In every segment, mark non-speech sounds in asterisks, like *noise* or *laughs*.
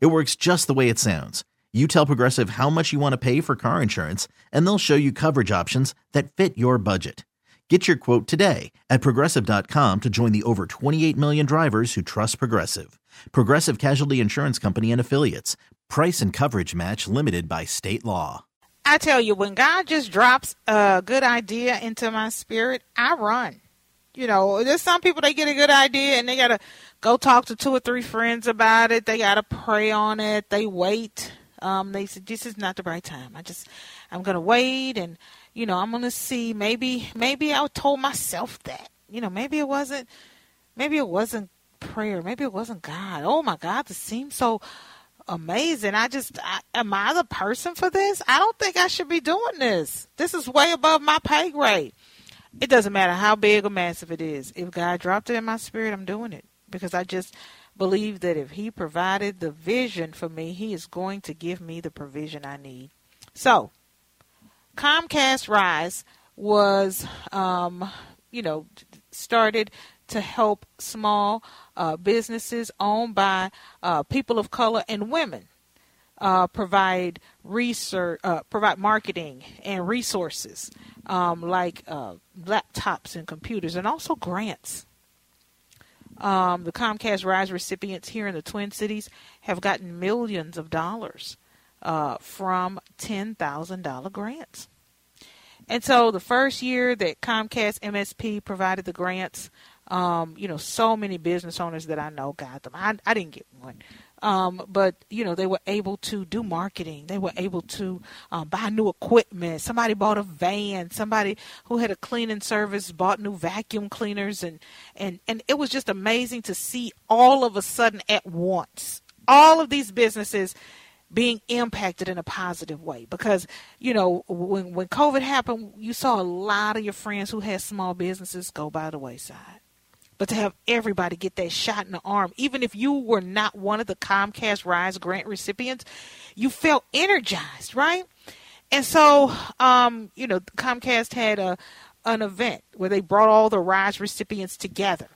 It works just the way it sounds. You tell Progressive how much you want to pay for car insurance, and they'll show you coverage options that fit your budget. Get your quote today at progressive.com to join the over 28 million drivers who trust Progressive. Progressive Casualty Insurance Company and Affiliates. Price and coverage match limited by state law. I tell you, when God just drops a good idea into my spirit, I run. You know, there's some people they get a good idea and they gotta go talk to two or three friends about it. They gotta pray on it. They wait. Um, they said this is not the right time. I just I'm gonna wait and you know I'm gonna see. Maybe maybe I told myself that. You know, maybe it wasn't. Maybe it wasn't prayer. Maybe it wasn't God. Oh my God, this seems so amazing. I just, I, am I the person for this? I don't think I should be doing this. This is way above my pay grade. It doesn't matter how big or massive it is. If God dropped it in my spirit, I'm doing it because I just believe that if He provided the vision for me, He is going to give me the provision I need. So, Comcast Rise was, um, you know, started to help small uh, businesses owned by uh, people of color and women uh, provide research, uh, provide marketing and resources um, like uh, laptops and computers, and also grants. Um, the Comcast Rise recipients here in the Twin Cities have gotten millions of dollars uh, from $10,000 grants. And so the first year that Comcast MSP provided the grants, um, you know, so many business owners that I know got them. I, I didn't get one. Um, but you know they were able to do marketing. They were able to um, buy new equipment. Somebody bought a van. Somebody who had a cleaning service bought new vacuum cleaners, and and and it was just amazing to see all of a sudden at once all of these businesses being impacted in a positive way because you know when when covid happened you saw a lot of your friends who had small businesses go by the wayside but to have everybody get that shot in the arm, even if you were not one of the Comcast Rise grant recipients, you felt energized, right? And so, um, you know, Comcast had a an event where they brought all the Rise recipients together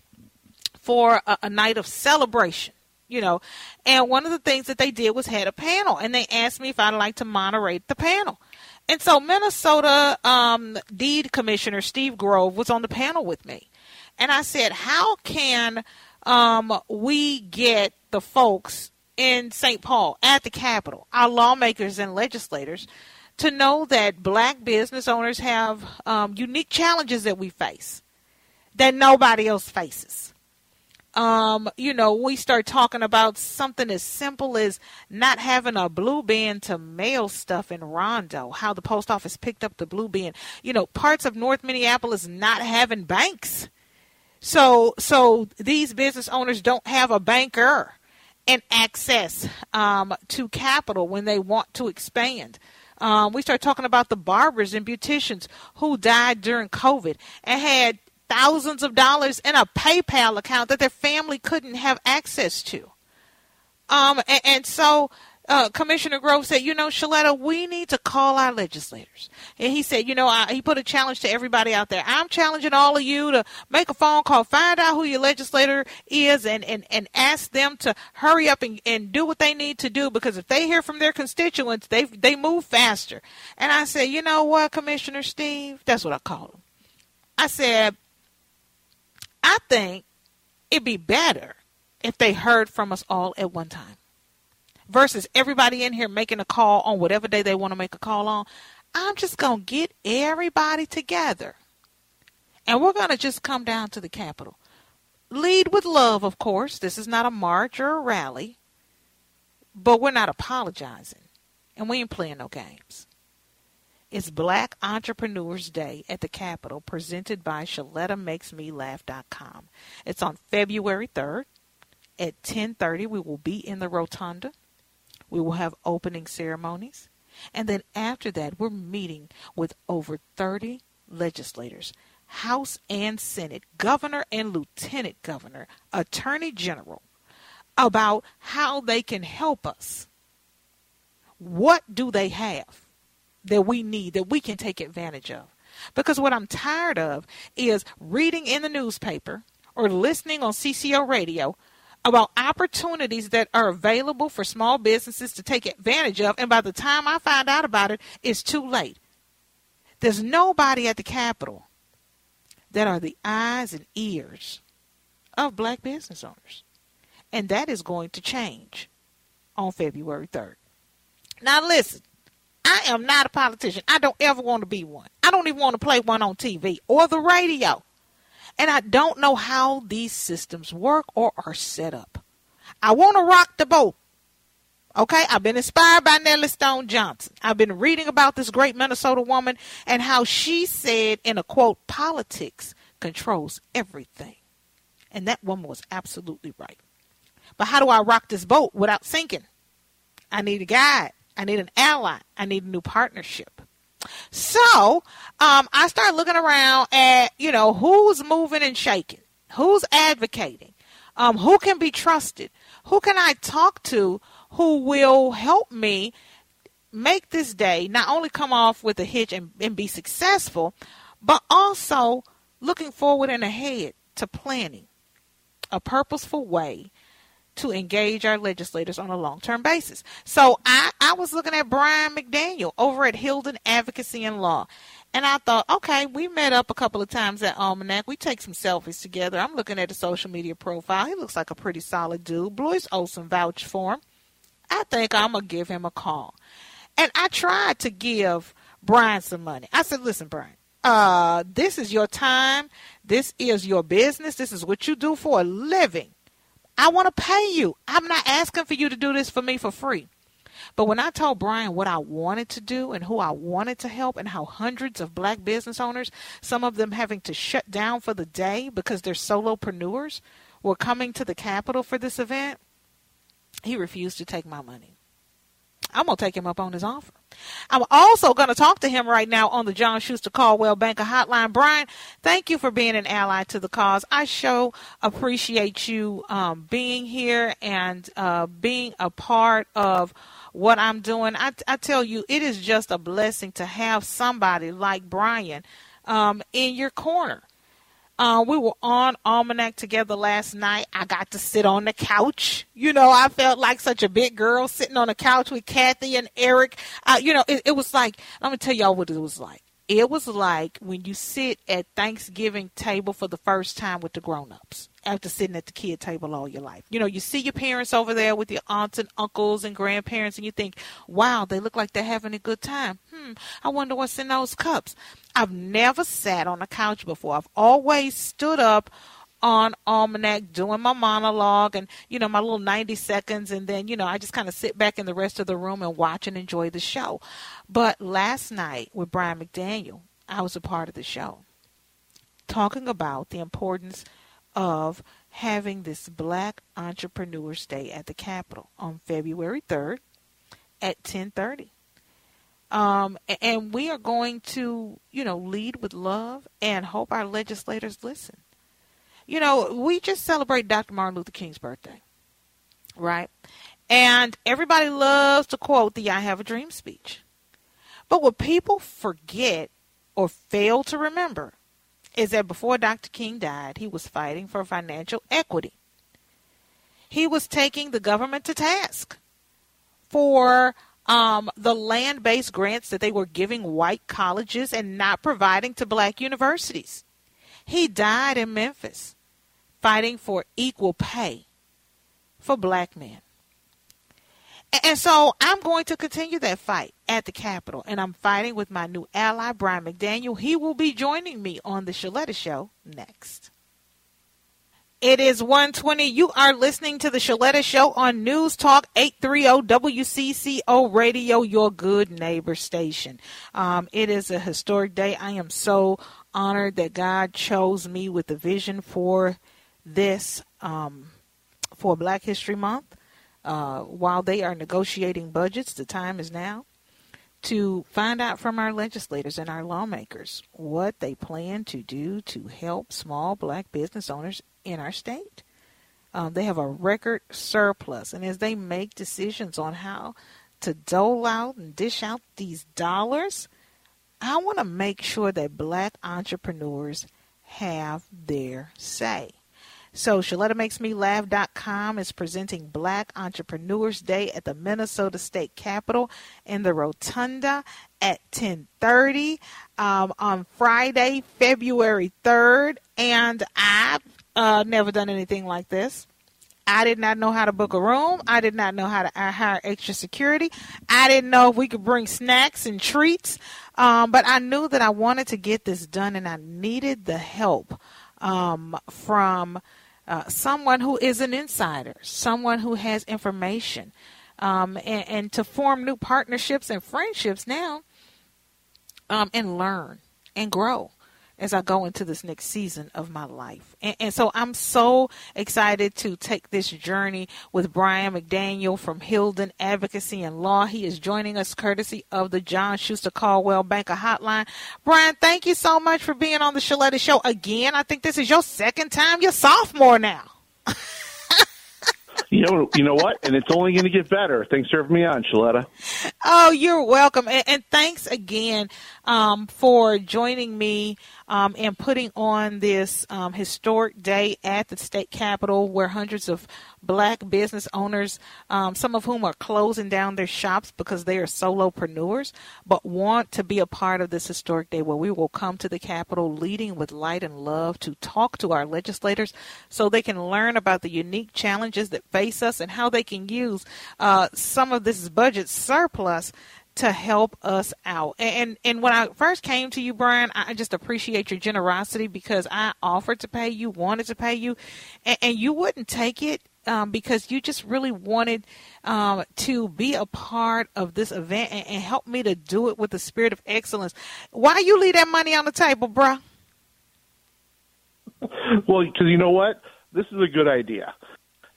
for a, a night of celebration. You know, and one of the things that they did was had a panel, and they asked me if I'd like to moderate the panel. And so Minnesota um, DEED Commissioner Steve Grove was on the panel with me. And I said, how can um, we get the folks in St. Paul at the Capitol, our lawmakers and legislators, to know that black business owners have um, unique challenges that we face that nobody else faces? Um, you know, we start talking about something as simple as not having a blue bin to mail stuff in Rondo, how the post office picked up the blue bin. You know, parts of North Minneapolis not having banks so so these business owners don't have a banker. and access um, to capital when they want to expand. Um, we start talking about the barbers and beauticians who died during COVID and had thousands of dollars in a PayPal account that their family couldn't have access to. Um, and, and so uh, Commissioner Grove said, you know, Sheletta, we need to call our legislators. And he said, you know, I, he put a challenge to everybody out there. I'm challenging all of you to make a phone call, find out who your legislator is, and, and, and ask them to hurry up and, and do what they need to do because if they hear from their constituents, they, they move faster. And I said, you know what, Commissioner Steve? That's what I called him. I said, I think it'd be better if they heard from us all at one time versus everybody in here making a call on whatever day they want to make a call on. I'm just going to get everybody together and we're going to just come down to the Capitol. Lead with love, of course. This is not a march or a rally, but we're not apologizing and we ain't playing no games. It's Black Entrepreneurs Day at the Capitol, presented by ShelettaMakesMeLaugh.com. It's on February 3rd at 10:30. We will be in the rotunda. We will have opening ceremonies. And then after that, we're meeting with over 30 legislators, House and Senate, governor and lieutenant governor, attorney general, about how they can help us. What do they have that we need, that we can take advantage of? Because what I'm tired of is reading in the newspaper or listening on CCO radio about opportunities that are available for small businesses to take advantage of. And by the time I find out about it, it's too late. There's nobody at the Capitol that are the eyes and ears of black business owners. And that is going to change on February 3rd. Now, listen, I am not a politician. I don't ever want to be one. I don't even want to play one on TV or the radio. And I don't know how these systems work or are set up. I want to rock the boat. Okay, I've been inspired by Nellie Stone Johnson. I've been reading about this great Minnesota woman and how she said, in a quote, politics controls everything. And that woman was absolutely right. But how do I rock this boat without sinking? I need a guide. I need an ally. I need a new partnership. So um, I started looking around at, you know, who's moving and shaking, who's advocating, um, who can be trusted, who can I talk to who will help me make this day not only come off with a hitch and, and be successful, but also looking forward and ahead to planning a purposeful way to engage our legislators on a long term basis. So I, I was looking at Brian McDaniel over at Hylden Advocacy and Law. And I thought, okay, we met up a couple of times at Almanac. We take some selfies together. I'm looking at his social media profile. He looks like a pretty solid dude. Blois Olson vouched for him. I think I'm going to give him a call. And I tried to give Brian some money. I said, listen, Brian, uh, this is your time. This is your business. This is what you do for a living. I want to pay you. I'm not asking for you to do this for me for free. But when I told Brian what I wanted to do and who I wanted to help, and how hundreds of black business owners, some of them having to shut down for the day because they're solopreneurs, were coming to the Capitol for this event, he refused to take my money. I'm going to take him up on his offer. I'm also going to talk to him right now on the John Schuster Coldwell Banker Hotline. Brian, thank you for being an ally to the cause. I so appreciate you um, being here and uh, being a part of what I'm doing. I, I, tell you, it is just a blessing to have somebody like Brian um, in your corner. Uh, we were on Almanac together last night. I got to sit on the couch. You know, I felt like such a big girl sitting on the couch with Cathy and Eric. Uh, you know, it, it was like, I'm going to tell y'all what it was like. It was like when you sit at Thanksgiving table for the first time with the grown-ups after sitting at the kid table all your life. You know, you see your parents over there with your aunts and uncles and grandparents, and you think, wow, they look like they're having a good time. Hmm, I wonder what's in those cups. I've never sat on a couch before. I've always stood up on Almanac doing my monologue and, you know, my little 90 seconds. And then, you know, I just kind of sit back in the rest of the room and watch and enjoy the show. But last night with Brian McDaniel, I was a part of the show talking about the importance of having this Black Entrepreneurs Day at the Capitol on February 3rd at 1030. Um, and we are going to, you know, lead with love and hope our legislators listen. You know, we just celebrate Dr. Martin Luther King's birthday, right? And everybody loves to quote the I Have a Dream speech. But what people forget or fail to remember is that before Dr. King died, he was fighting for financial equity. He was taking the government to task for um, the land based grants that they were giving white colleges and not providing to black universities. He died in Memphis fighting for equal pay for black men. And so I'm going to continue that fight at the Capitol, and I'm fighting with my new ally, Brian McDaniel. He will be joining me on the Sheletta Show next. It is 120. You are listening to the Sheletta Show on News Talk 830 WCCO Radio, your good neighbor station. Um, it is a historic day. I am so honored that God chose me with the vision for this um, for Black History Month. Uh, while they are negotiating budgets, the time is now to find out from our legislators and our lawmakers what they plan to do to help small black business owners in our state. Um, they have a record surplus, and as they make decisions on how to dole out and dish out these dollars, I want to make sure that black entrepreneurs have their say. So, ShelettaMakesMeLaugh.com is presenting Black Entrepreneurs Day at the Minnesota State Capitol in the Rotunda at 10:30 um, on Friday, February 3rd. And I've uh, never done anything like this. I did not know how to book a room. I did not know how to hire extra security. I didn't know if we could bring snacks and treats. Um, but I knew that I wanted to get this done and I needed the help um, from uh, someone who is an insider, someone who has information, um, and, and, to form new partnerships and friendships now um, and learn and grow as I go into this next season of my life. And, and, so I'm so excited to take this journey with Brian McDaniel from Hylden Advocacy and Law. He is joining us courtesy of the John Schuster Coldwell Banker Hotline. Brian, thank you so much for being on the Sheletta Show again. I think this is your second time. You're sophomore now. you know, you know what? And it's only going to get better. Thanks for having me on, Sheletta. Oh, you're welcome, and, and thanks again um, for joining me um, and putting on this um, historic day at the state capitol, where hundreds of black business owners, um, some of whom are closing down their shops because they are solopreneurs, but want to be a part of this historic day where we will come to the Capitol leading with light and love to talk to our legislators so they can learn about the unique challenges that face us and how they can use uh, some of this budget surplus to help us out. And and when I first came to you, Brian, I just appreciate your generosity because I offered to pay you, wanted to pay you, and, and you wouldn't take it um, because you just really wanted um, to be a part of this event and, and, help me to do it with the spirit of excellence. Why you leave that money on the table, bruh? Well, because you know what, this is a good idea,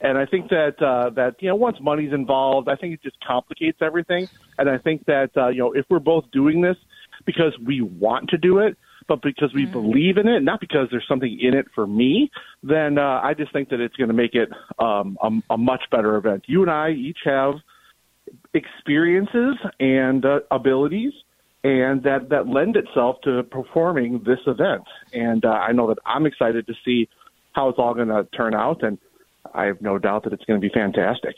and I think that uh, that you know once money's involved, I think it just complicates everything, and I think that uh, you know if we're both doing this because we want to do it, but because we mm-hmm. believe in it, not because there's something in it for me, then uh, I just think that it's going to make it um, a, a much better event. You and I each have experiences and uh, abilities and that that lend itself to performing this event. And uh, I know that I'm excited to see how it's all going to turn out, and I have no doubt that it's going to be fantastic.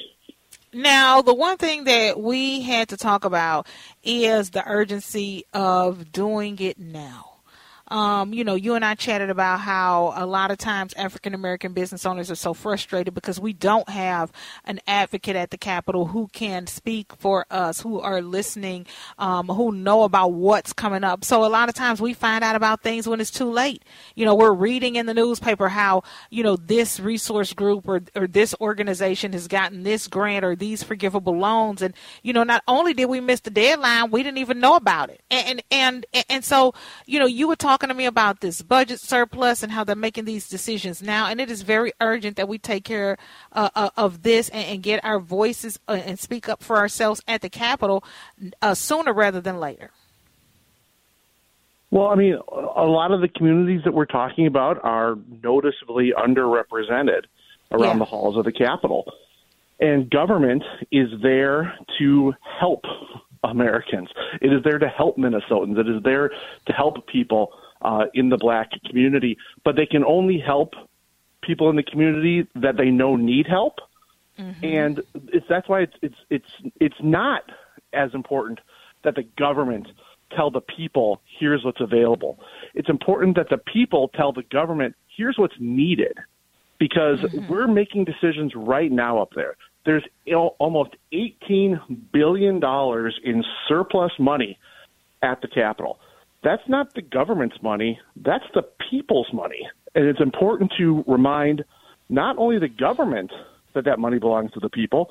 Now, the one thing that we had to talk about is the urgency of doing it now um, you know, you and I chatted about how a lot of times African American business owners are so frustrated because we don't have an advocate at the Capitol who can speak for us, who are listening, um, who know about what's coming up. So a lot of times we find out about things when it's too late. You know, we're reading in the newspaper how, you know, this resource group or, or this organization has gotten this grant or these forgivable loans. And, you know, not only did we miss the deadline, we didn't even know about it. And, and, and, and so, you know, you would talk talking to me about this budget surplus and how they're making these decisions now, and it is very urgent that we take care uh, uh, of this and, and, get our voices uh, and speak up for ourselves at the Capitol uh, sooner rather than later. Well, I mean, a lot of the communities that we're talking about are noticeably underrepresented around yeah. the halls of the Capitol. And government is there to help Americans. It is there to help Minnesotans. It is there to help people uh, in the black community. But they can only help people in the community that they know need help. Mm-hmm. And it's, that's why it's, it's, it's, it's not as important that the government – tell the people, here's what's available. It's important that the people tell the government, here's what's needed. Because mm-hmm. we're making decisions right now up there. There's almost $18 billion in surplus money at the Capitol. That's not the government's money, that's the people's money. And it's important to remind not only the government that that money belongs to the people,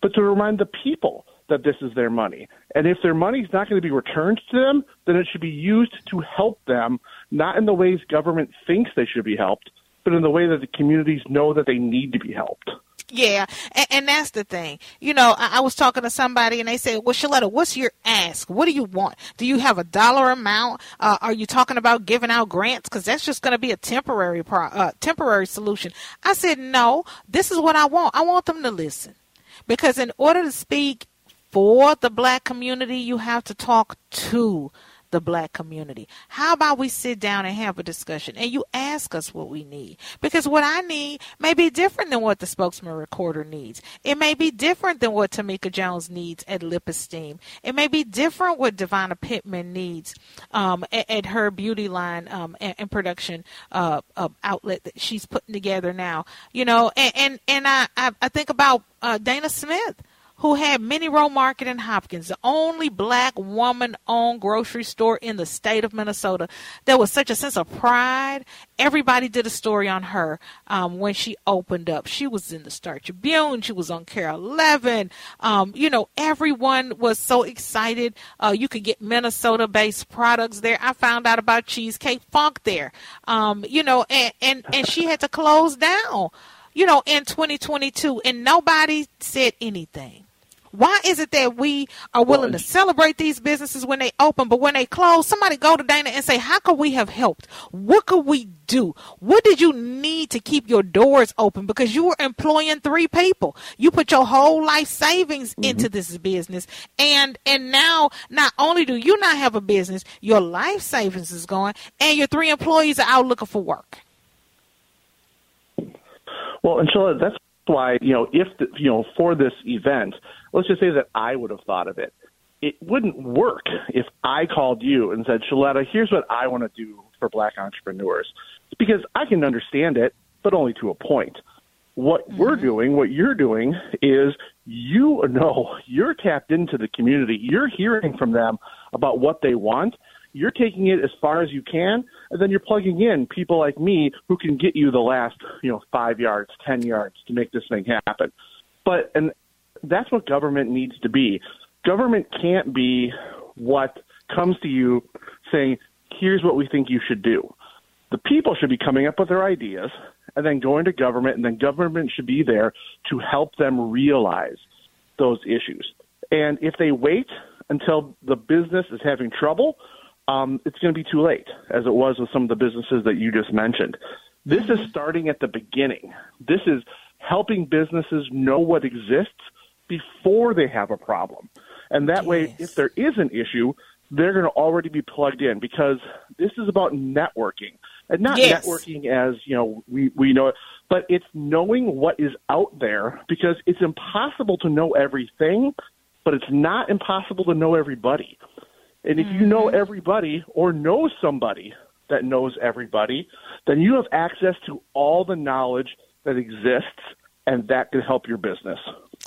but to remind the people that this is their money. And if their money is not going to be returned to them, then it should be used to help them, not in the ways government thinks they should be helped, but in the way that the communities know that they need to be helped. Yeah, and, and that's the thing. You know, I, I, was talking to somebody and they said, "Well, Sheletta, what's your ask? What do you want? Do you have a dollar amount? Uh, are you talking about giving out grants? Because that's just going to be a temporary pro- uh, temporary solution." I said, "No, this is what I want. I want them to listen." Because in order to speak for the black community, you have to talk to the black community. How about we sit down and have a discussion and you ask us what we need? Because what I need may be different than what the spokesman recorder needs. It may be different than what Tamika Jones needs at Lip Esteem. It may be different what Devonna Pittman needs um, at, at, her beauty line um, and, and, production uh, uh, outlet that she's putting together now. You know, and and, and I, I, I think about uh, Dana Smith who had Mini Row Market in Hopkins, the only black woman owned grocery store in the state of Minnesota. There was such a sense of pride. Everybody did a story on her um, when she opened up. She was in the Star Tribune, she was on KARE 11. Um, you know, everyone was so excited. Uh, you could get Minnesota based products there. I found out about Cheesecake Funk there. Um, you know, and, and, and she had to close down you know, in 2022, and nobody said anything. Why is it that we are willing to celebrate these businesses when they open, but when they close, somebody go to Dana and say, "How could we have helped? What could we do? What did you need to keep your doors open? Because you were employing three people. You put your whole life savings mm-hmm. into this business, and and now not only do you not have a business, your life savings is gone, and your three employees are out looking for work." Well, and so that's why you know if the, you know for this event let's just say that I would have thought of it. It wouldn't work if I called you and said, Sheletta, here's what I want to do for black entrepreneurs. It's because I can understand it, but only to a point. What mm-hmm. we're doing, what you're doing, is you know you're tapped into the community. You're hearing from them about what they want. You're taking it as far as you can, and then you're plugging in people like me who can get you the last, you know, five yards, ten yards to make this thing happen. But and that's what government needs to be. Government can't be what comes to you saying, here's what we think you should do. The people should be coming up with their ideas and then going to government, and then government should be there to help them realize those issues. And if they wait until the business is having trouble, um, it's going to be too late, as it was with some of the businesses that you just mentioned. This is starting at the beginning. This is helping businesses know what exists before they have a problem. And that yes. way, if there is an issue, they're going to already be plugged in because this is about networking and not yes. networking as you know we we know it, but it's knowing what is out there because it's impossible to know everything, but it's not impossible to know everybody. And if mm-hmm. you know mm-hmm. everybody or know somebody that knows everybody, then you have access to all the knowledge that exists, and that can help your business.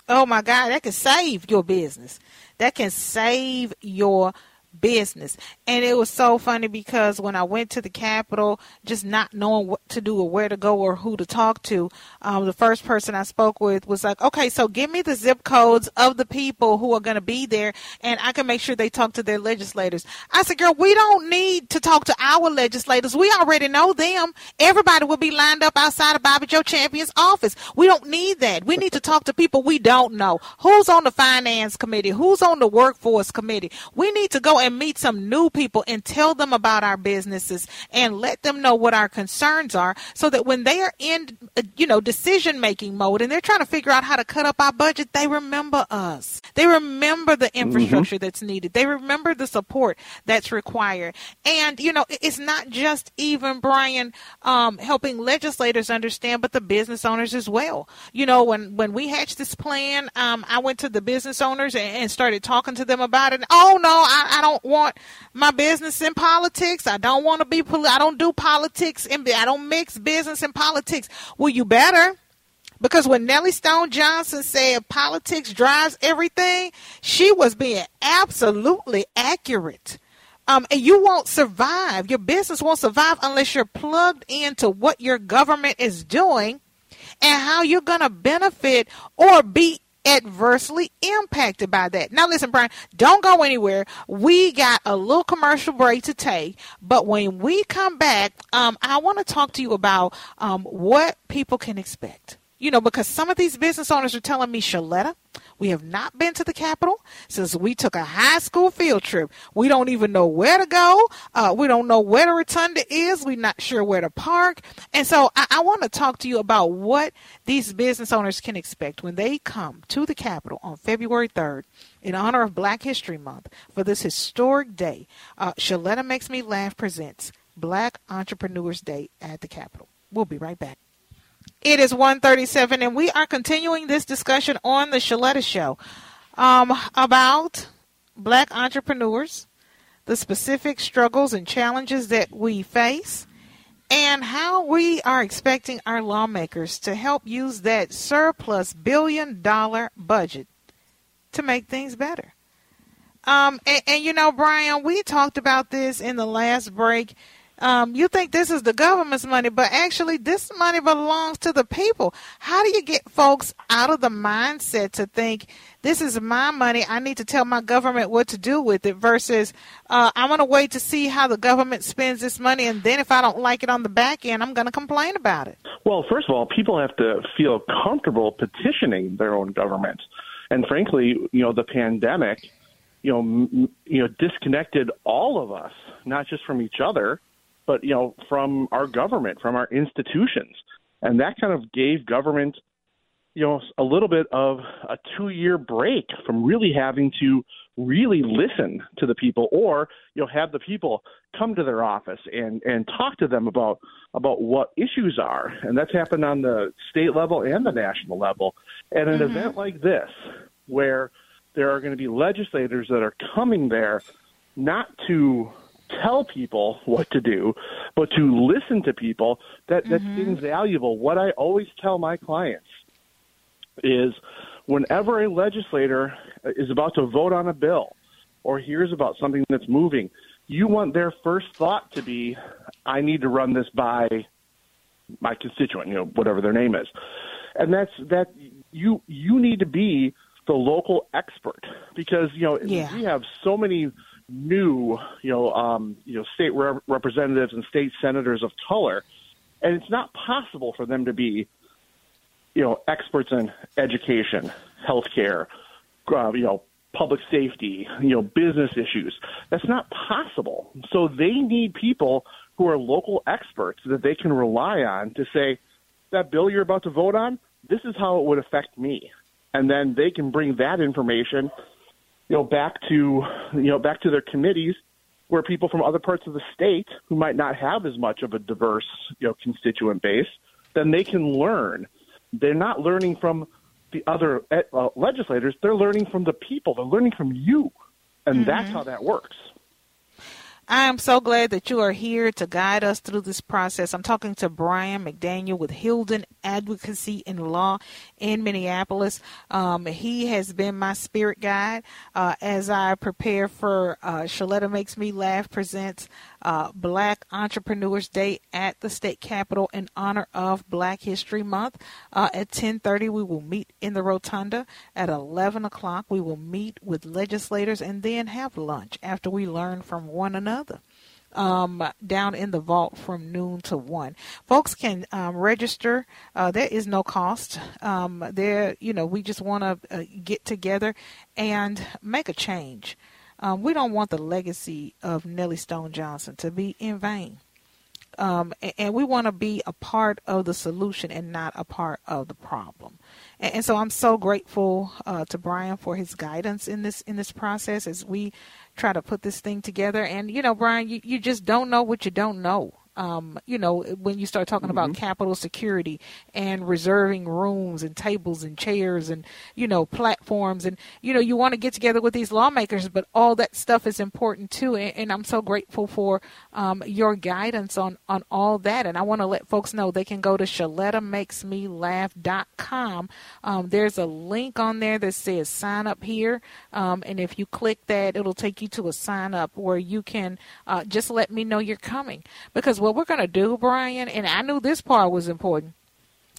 Oh my God, that can save your business. That can save your business. And it was so funny because when I went to the Capitol, just not knowing what to do or where to go or who to talk to, um, the first person I spoke with was like, okay, so give me the zip codes of the people who are going to be there and I can make sure they talk to their legislators. I said, girl, we don't need to talk to our legislators. We already know them. Everybody will be lined up outside of Bobby Joe Champion's office. We don't need that. We need to talk to people we don't know. Who's on the finance committee? Who's on the workforce committee? We need to go and meet some new people and tell them about our businesses and let them know what our concerns are so that when they are in, uh, you know, decision making mode and they're trying to figure out how to cut up our budget, they remember us. They remember the infrastructure mm-hmm. that's needed. They remember the support that's required. And, you know, it's not just even, Brian, um, helping legislators understand, but the business owners as well. You know, when, when we hatched this plan, um, I went to the business owners and, and started talking to them about it. Oh, no, I, I don't want my business in politics. I don't want to be. I don't do politics and I don't mix business and politics. Well, you better. Because when Nellie Stone Johnson said politics drives everything, she was being absolutely accurate. Um, and you won't survive. Your business won't survive unless you're plugged into what your government is doing and how you're going to benefit or be adversely impacted by that. Now, listen, Brian, don't go anywhere. We got a little commercial break to take, but when we come back, um, I want to talk to you about um, what people can expect. You know, because some of these business owners are telling me, Sheletta, we have not been to the Capitol since we took a high school field trip. We don't even know where to go. Uh, we don't know where the rotunda is. We're not sure where to park. And so I, I want to talk to you about what these business owners can expect when they come to the Capitol on February 3rd in honor of Black History Month for this historic day. Uh, Sheletta Makes Me Laugh presents Black Entrepreneurs Day at the Capitol. We'll be right back. It is 137, and we are continuing this discussion on the Sheletta Show um, about black entrepreneurs, the specific struggles and challenges that we face, and how we are expecting our lawmakers to help use that surplus billion dollar budget to make things better. Um, and, and, you know, Brian, we talked about this in the last break um, you think this is the government's money, but actually this money belongs to the people. How do you get folks out of the mindset to think this is my money? I need to tell my government what to do with it versus uh, I'm going to wait to see how the government spends this money, and then if I don't like it on the back end, I'm going to complain about it. Well, first of all, people have to feel comfortable petitioning their own government, and frankly, you know, the pandemic, you know, you know, disconnected all of us, not just from each other but you know from our government, from our institutions, and that kind of gave government you know a little bit of a two year break from really having to really listen to the people or you know have the people come to their office and and talk to them about about what issues are. And that's happened on the state level and the national level. And an mm-hmm. event like this where there are going to be legislators that are coming there not to tell people what to do, but to listen to people, that, that's mm-hmm. invaluable. What I always tell my clients is whenever a legislator is about to vote on a bill or hears about something that's moving, you want their first thought to be, I need to run this by my constituent, you know, whatever their name is. And that's that you you need to be the local expert because you know yeah. we have so many new, you know, um, you know, state rep- representatives and state senators of color, and it's not possible for them to be, you know, experts in education, healthcare, uh, you know, public safety, you know, business issues. That's not possible. So they need people who are local experts that they can rely on to say that bill you're about to vote on. This is how it would affect me, and then they can bring that information you know, back to you know back to their committees where people from other parts of the state who might not have as much of a diverse you know constituent base, then they can learn. They're not learning from the other uh, legislators; they're learning from the people. They're learning from you, and mm-hmm. that's how that works. I am so glad that you are here to guide us through this process. I'm talking to Brian McDaniel with Hylden Advocacy and Law in Minneapolis. Um, he has been my spirit guide uh, as I prepare for uh, Sheletta Makes Me Laugh presents uh, Black Entrepreneurs Day at the state capitol in honor of Black History Month. Uh, at 10:30, we will meet in the rotunda. At 11 o'clock, we will meet with legislators and then have lunch after we learn from one another. Um, down in the vault from noon to one. Folks can um, register. Uh, there is no cost. Um, there, you know, we just want to uh, get together and make a change. Um, we don't want the legacy of Nellie Stone Johnson to be in vain. Um, and, and, we want to be a part of the solution and not a part of the problem. And, and so I'm so grateful uh, to Brian for his guidance in this in this process as we try to put this thing together. And you know, Brian, you, you just don't know what you don't know um, you know, when you start talking mm-hmm. about Capitol security and reserving rooms and tables and chairs and, you know, platforms and, you know, you want to get together with these lawmakers, but all that stuff is important too. And, and I'm so grateful for um, your guidance on, on all that. And I want to let folks know they can go to ShelettaMakesMeLaugh.com. Um, there's a link on there that says sign up here. Um, and if you click that, it'll take you to a sign up where you can uh, just let me know you're coming because what we're going to do, Brian, and I knew this part was important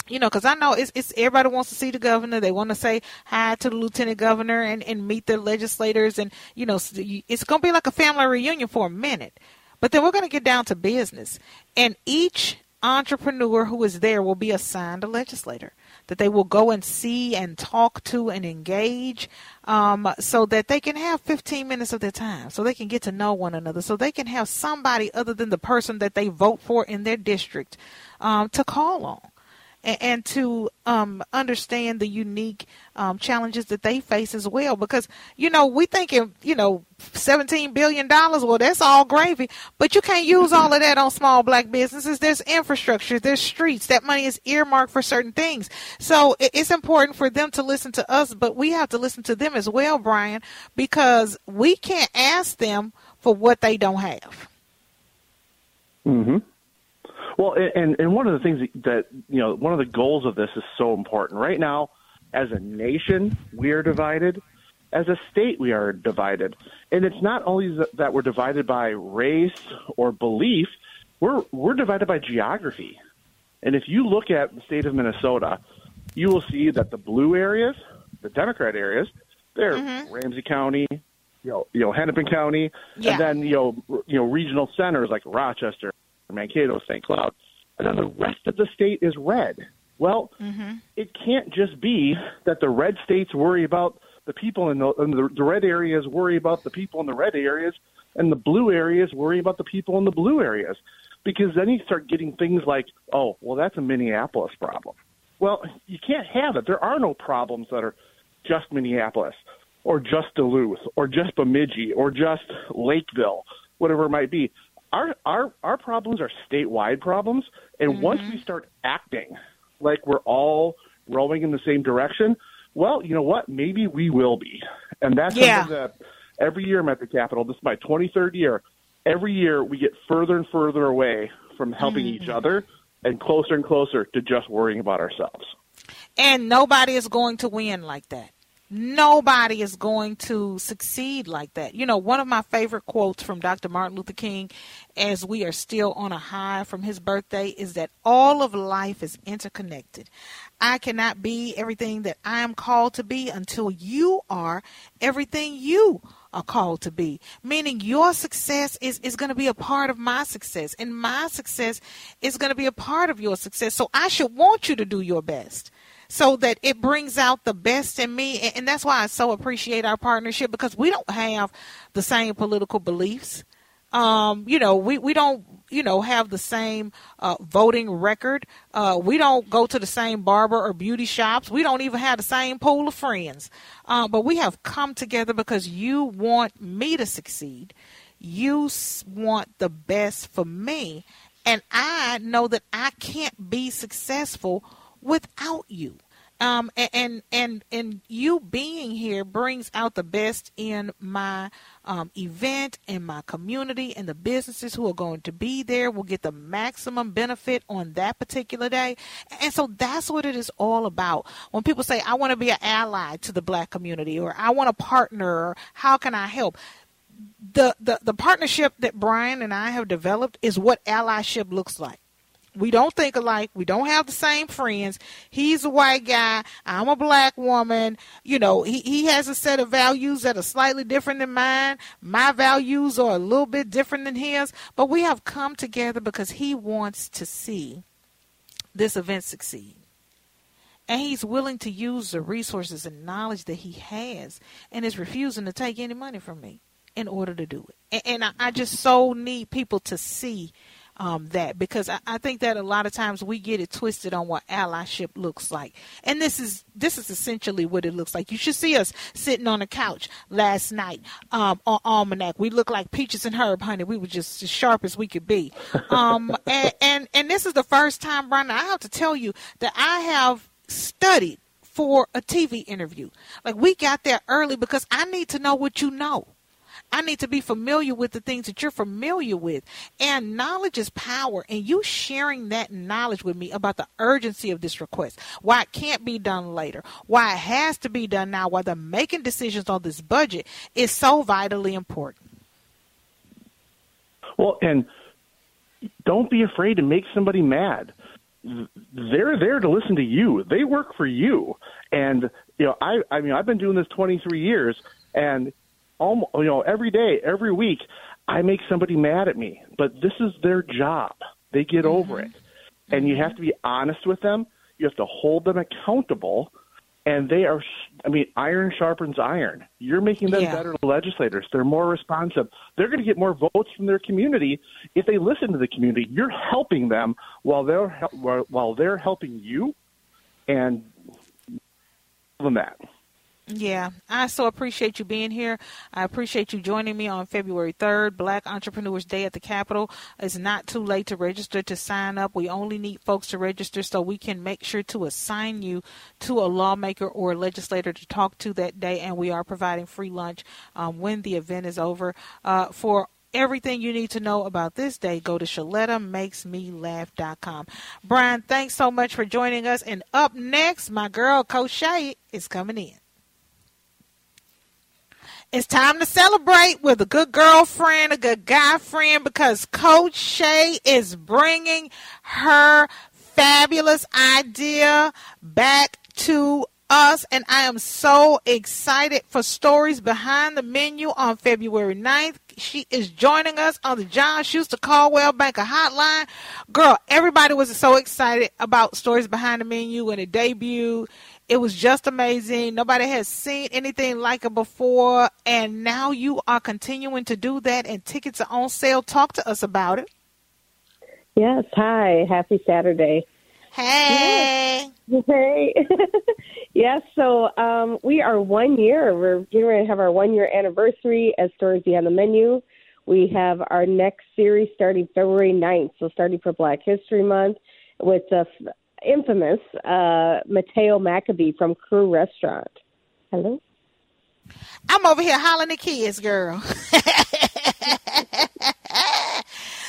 you know, because I know it's, it's everybody wants to see the governor. They want to say hi to the lieutenant governor and, and meet the legislators, and you know, it's going to be like a family reunion for a minute. But then we're going to get down to business, and each entrepreneur who is there will be assigned a legislator that they will go and see and talk to and engage um, so that they can have 15 minutes of their time, so they can get to know one another, so they can have somebody other than the person that they vote for in their district um, to call on and, and to um, understand the unique um, challenges that they face as well. Because you know we thinking you know seventeen billion dollars. Well, that's all gravy, but you can't use all of that on small black businesses. There's infrastructure, there's streets. That money is earmarked for certain things. So it's important for them to listen to us, but we have to listen to them as well, Brian, because we can't ask them for what they don't have. Mm-hmm. Well, and and one of the things that you know, one of the goals of this is so important. Right now, as a nation, we are divided. As a state, we are divided, and it's not only that we're divided by race or belief. We're we're divided by geography. And if you look at the state of Minnesota, you will see that the blue areas, the Democrat areas, they're mm-hmm. Ramsey County, you know, you know Hennepin County, yeah. and then you know, you know, regional centers like Rochester, Mankato, St. Cloud, and then the rest of the state is red. Well, mm-hmm. it can't just be that the red states worry about the people in the, in the, the red areas worry about the people in the red areas, and the blue areas worry about the people in the blue areas. Because then you start getting things like, oh, well, that's a Minneapolis problem. Well, you can't have it. There are no problems that are just Minneapolis or just Duluth or just Bemidji or just Lakeville, whatever it might be our our our problems are statewide problems, and mm-hmm. once we start acting like we're all rowing in the same direction, well, you know what? Maybe we will be, and that's yeah. something that every year I'm at the Capitol. This is my 23rd year. Every year we get further and further away from helping mm-hmm. each other, and closer and closer to just worrying about ourselves. And nobody is going to win like that. Nobody is going to succeed like that. You know, one of my favorite quotes from Dr. Martin Luther King, as we are still on a high from his birthday, is that all of life is interconnected. I cannot be everything that I am called to be until you are everything you are called to be. Meaning your success is, is going to be a part of my success, and my success is going to be a part of your success. So I should want you to do your best so that it brings out the best in me. And that's why I so appreciate our partnership because we don't have the same political beliefs. Um, you know, we, we don't, you know, have the same uh, voting record. Uh, we don't go to the same barber or beauty shops. We don't even have the same pool of friends. Uh, but we have come together because you want me to succeed. You want the best for me. And I know that I can't be successful without you. Um, and, and and you being here brings out the best in my um, event and my community and the businesses who are going to be there will get the maximum benefit on that particular day. And so that's what it is all about. When people say, I want to be an ally to the black community or I want to partner, or how can I help? The, the, the partnership that Brian and I have developed is what allyship looks like we don't think alike. We don't have the same friends. He's a white guy. I'm a black woman. You know, he, he has a set of values that are slightly different than mine. My values are a little bit different than his. But we have come together because he wants to see this event succeed. And he's willing to use the resources and knowledge that he has and is refusing to take any money from me in order to do it. And, and I, I just so need people to see um, that because I, I, think that a lot of times we get it twisted on what allyship looks like, and this is this is essentially what it looks like. You should see us sitting on a couch last night um, on Almanac. We look like peaches and herb, honey. We were just as sharp as we could be, um, *laughs* and, and and this is the first time, Brian. I have to tell you that I have studied for a TV interview. Like we got there early because I need to know what you know. I need to be familiar with the things that you're familiar with. And knowledge is power. And you sharing that knowledge with me about the urgency of this request, why it can't be done later, why it has to be done now, why they're making decisions on this budget is so vitally important. Well, and don't be afraid to make somebody mad. They're there to listen to you. They work for you. And you know, I I mean, I've been doing this 23 years and almost, you know, every day, every week, I make somebody mad at me. But this is their job. They get mm-hmm. over it. And you have to be honest with them. You have to hold them accountable. And they are, I mean, iron sharpens iron. You're making them yeah. better legislators. They're more responsive. They're going to get more votes from their community if they listen to the community. You're helping them while they're while they're helping you, and than that. Yeah, I so appreciate you being here. I appreciate you joining me on February 3rd, Black Entrepreneurs Day at the Capitol. It's not too late to register to sign up. We only need folks to register so we can make sure to assign you to a lawmaker or a legislator to talk to that day. And we are providing free lunch um, when the event is over. Uh, for everything you need to know about this day, go to ShelettaMakesMeLaugh.com. Brian, thanks so much for joining us. And up next, my girl, Coach Shay, is coming in. It's time to celebrate with a good girlfriend, a good guy friend, because Coach Shay is bringing her fabulous idea back to us. And I am so excited for stories behind the menu on February 9th. She is joining us on the John Schuster Coldwell Banker Hotline. Girl, everybody was so excited about stories behind the menu when it debuted it was just amazing. Nobody has seen anything like it before. And now you are continuing to do that, and tickets are on sale. Talk to us about it. Yes. Hi. Happy Saturday. Hey. Yes. *laughs* Hey. *laughs* yes. So um, we are one year. We're getting ready to have our one year anniversary as Stories Behind the Menu. We have our next series starting February 9th. So starting for Black History Month with the infamous uh, Mateo Mackbee from Krewe Restaurant. Hello. I'm over here hollering the kids, girl. *laughs*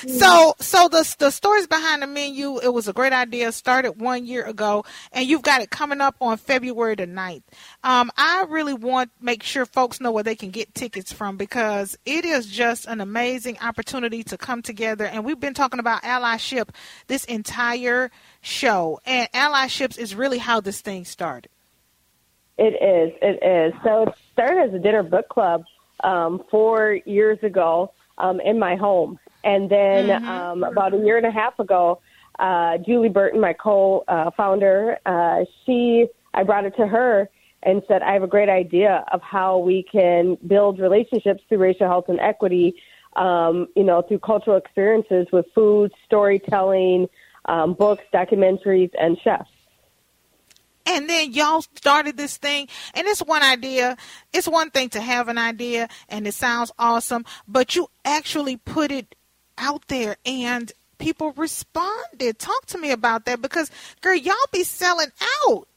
so so the the stories behind the menu it was a great idea started one year ago and you've got it coming up on february the 9th um, i really want make sure folks know where they can get tickets from because it is just an amazing opportunity to come together and we've been talking about allyship this entire show and allyships is really how this thing started. It is it is. So it started as a dinner book club um, four years ago um, in my home and then mm-hmm. um, about a year and a half ago, uh, Julie Burton, my co-founder, uh, she I brought it to her and said, I have a great idea of how we can build relationships through racial health and equity, um, you know, through cultural experiences with food, storytelling, um, books, documentaries, and chefs. And then y'all started this thing, and it's one idea. It's one thing to have an idea, and it sounds awesome, but you actually put it out there and people responded. Talk to me about that because, girl, y'all be selling out.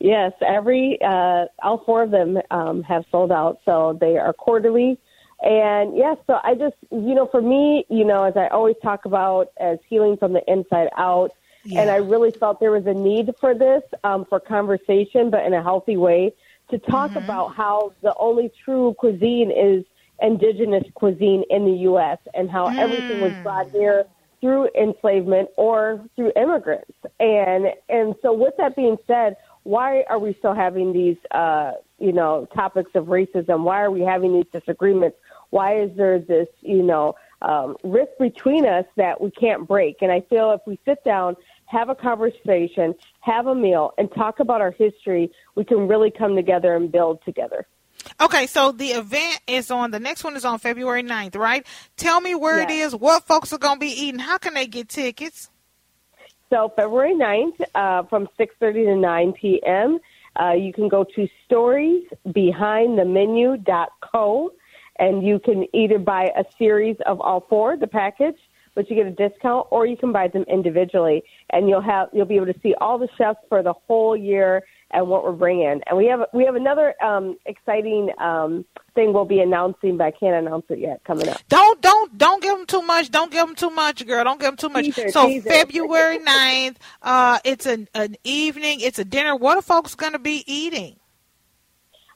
Yes, every uh, all four of them um, have sold out, so they are quarterly. And yes, so I just you know, for me, you know, as I always talk about as healing from the inside out, Yeah. and I really felt there was a need for this um, for conversation, but in a healthy way, to talk about how the only true cuisine is indigenous cuisine in the U.S. and how everything was brought here through enslavement or through immigrants. And and so, with that being said, why are we still having these, uh, you know, topics of racism? Why are we having these disagreements? Why is there this, you know, um, rift between us that we can't break? And I feel if we sit down, have a conversation, have a meal, and talk about our history, we can really come together and build together. Okay, so the event is on, the next one is on February 9th, right? Tell me where it Yes. is, what folks are going to be eating, how can they get tickets? So February 9th uh, from 6.30 to 9 p.m., uh, you can go to storiesbehindthemenu.co and you can either buy a series of all four, the package, but you get a discount, or you can buy them individually, and you'll have you'll be able to see all the chefs for the whole year and what we're bringing. And we have we have another um, exciting um, thing we'll be announcing, but I can't announce it yet. Coming up. Don't don't don't give them too much. Don't give them too much, girl. Don't give them too much. Teaser, so teaser. February *laughs* 9th, uh, it's an an evening. It's a dinner. What are folks going to be eating?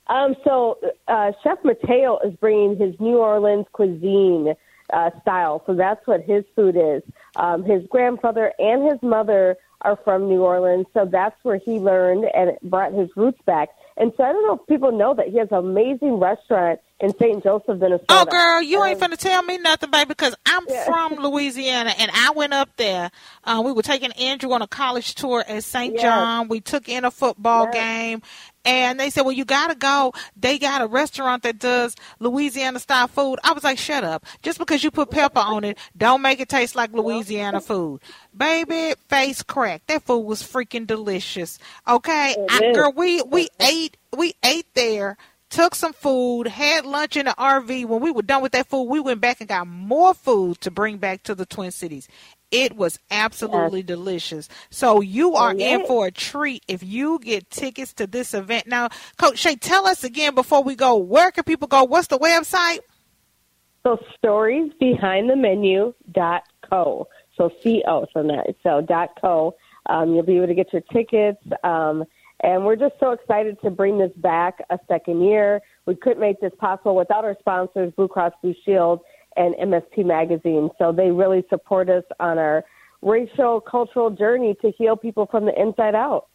Um, so uh, Chef Mateo is bringing his New Orleans cuisine uh, style. So that's what his food is. Um, his grandfather and his mother are from New Orleans, so that's where he learned and brought his roots back. And so I don't know if people know that he has an amazing restaurant in St. Joseph, Minnesota. Oh, girl, you ain't Um, finna tell me nothing, baby, because I'm Yeah. from Louisiana and I went up there. Uh, we were taking Andrew on a college tour at St. Yes. John. We took in a football Yes. game. And they said, well, you got to go. They got a restaurant that does Louisiana style food. I was like, shut up. Just because you put pepper on it, don't make it taste like Louisiana food. Baby, face crack. That food was freaking delicious. Okay. I, girl, we, we ate, we ate there took some food, had lunch in the RV. When we were done with that food, we went back and got more food to bring back to the Twin Cities. It was absolutely delicious. So you are in for a treat if you get tickets to this event. Now, Coach Shay, tell us again before we go, where can people go? What's the website? So stories behind the menu dot co. So C O so that so dot co. Um, you'll be able to get your tickets. Um, and we're just so excited to bring this back a second year. We couldn't make this possible without our sponsors, Blue Cross Blue Shield and MSP Magazine. So they really support us on our racial cultural journey to heal people from the inside out.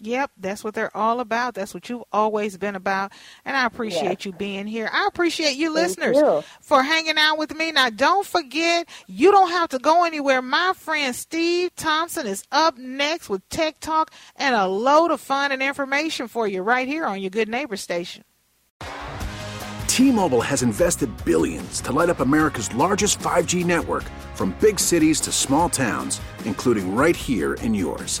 Yep, that's what they're all about. That's what you've always been about. And I appreciate you being here. I appreciate you Thank listeners you. for hanging out with me. Now, don't forget, you don't have to go anywhere. My friend Steve Thompson is up next with Tech Talk and a load of fun and information for you right here on your Good Neighbor station. T-Mobile has invested billions to light up America's largest 5G network from big cities to small towns, including right here in yours.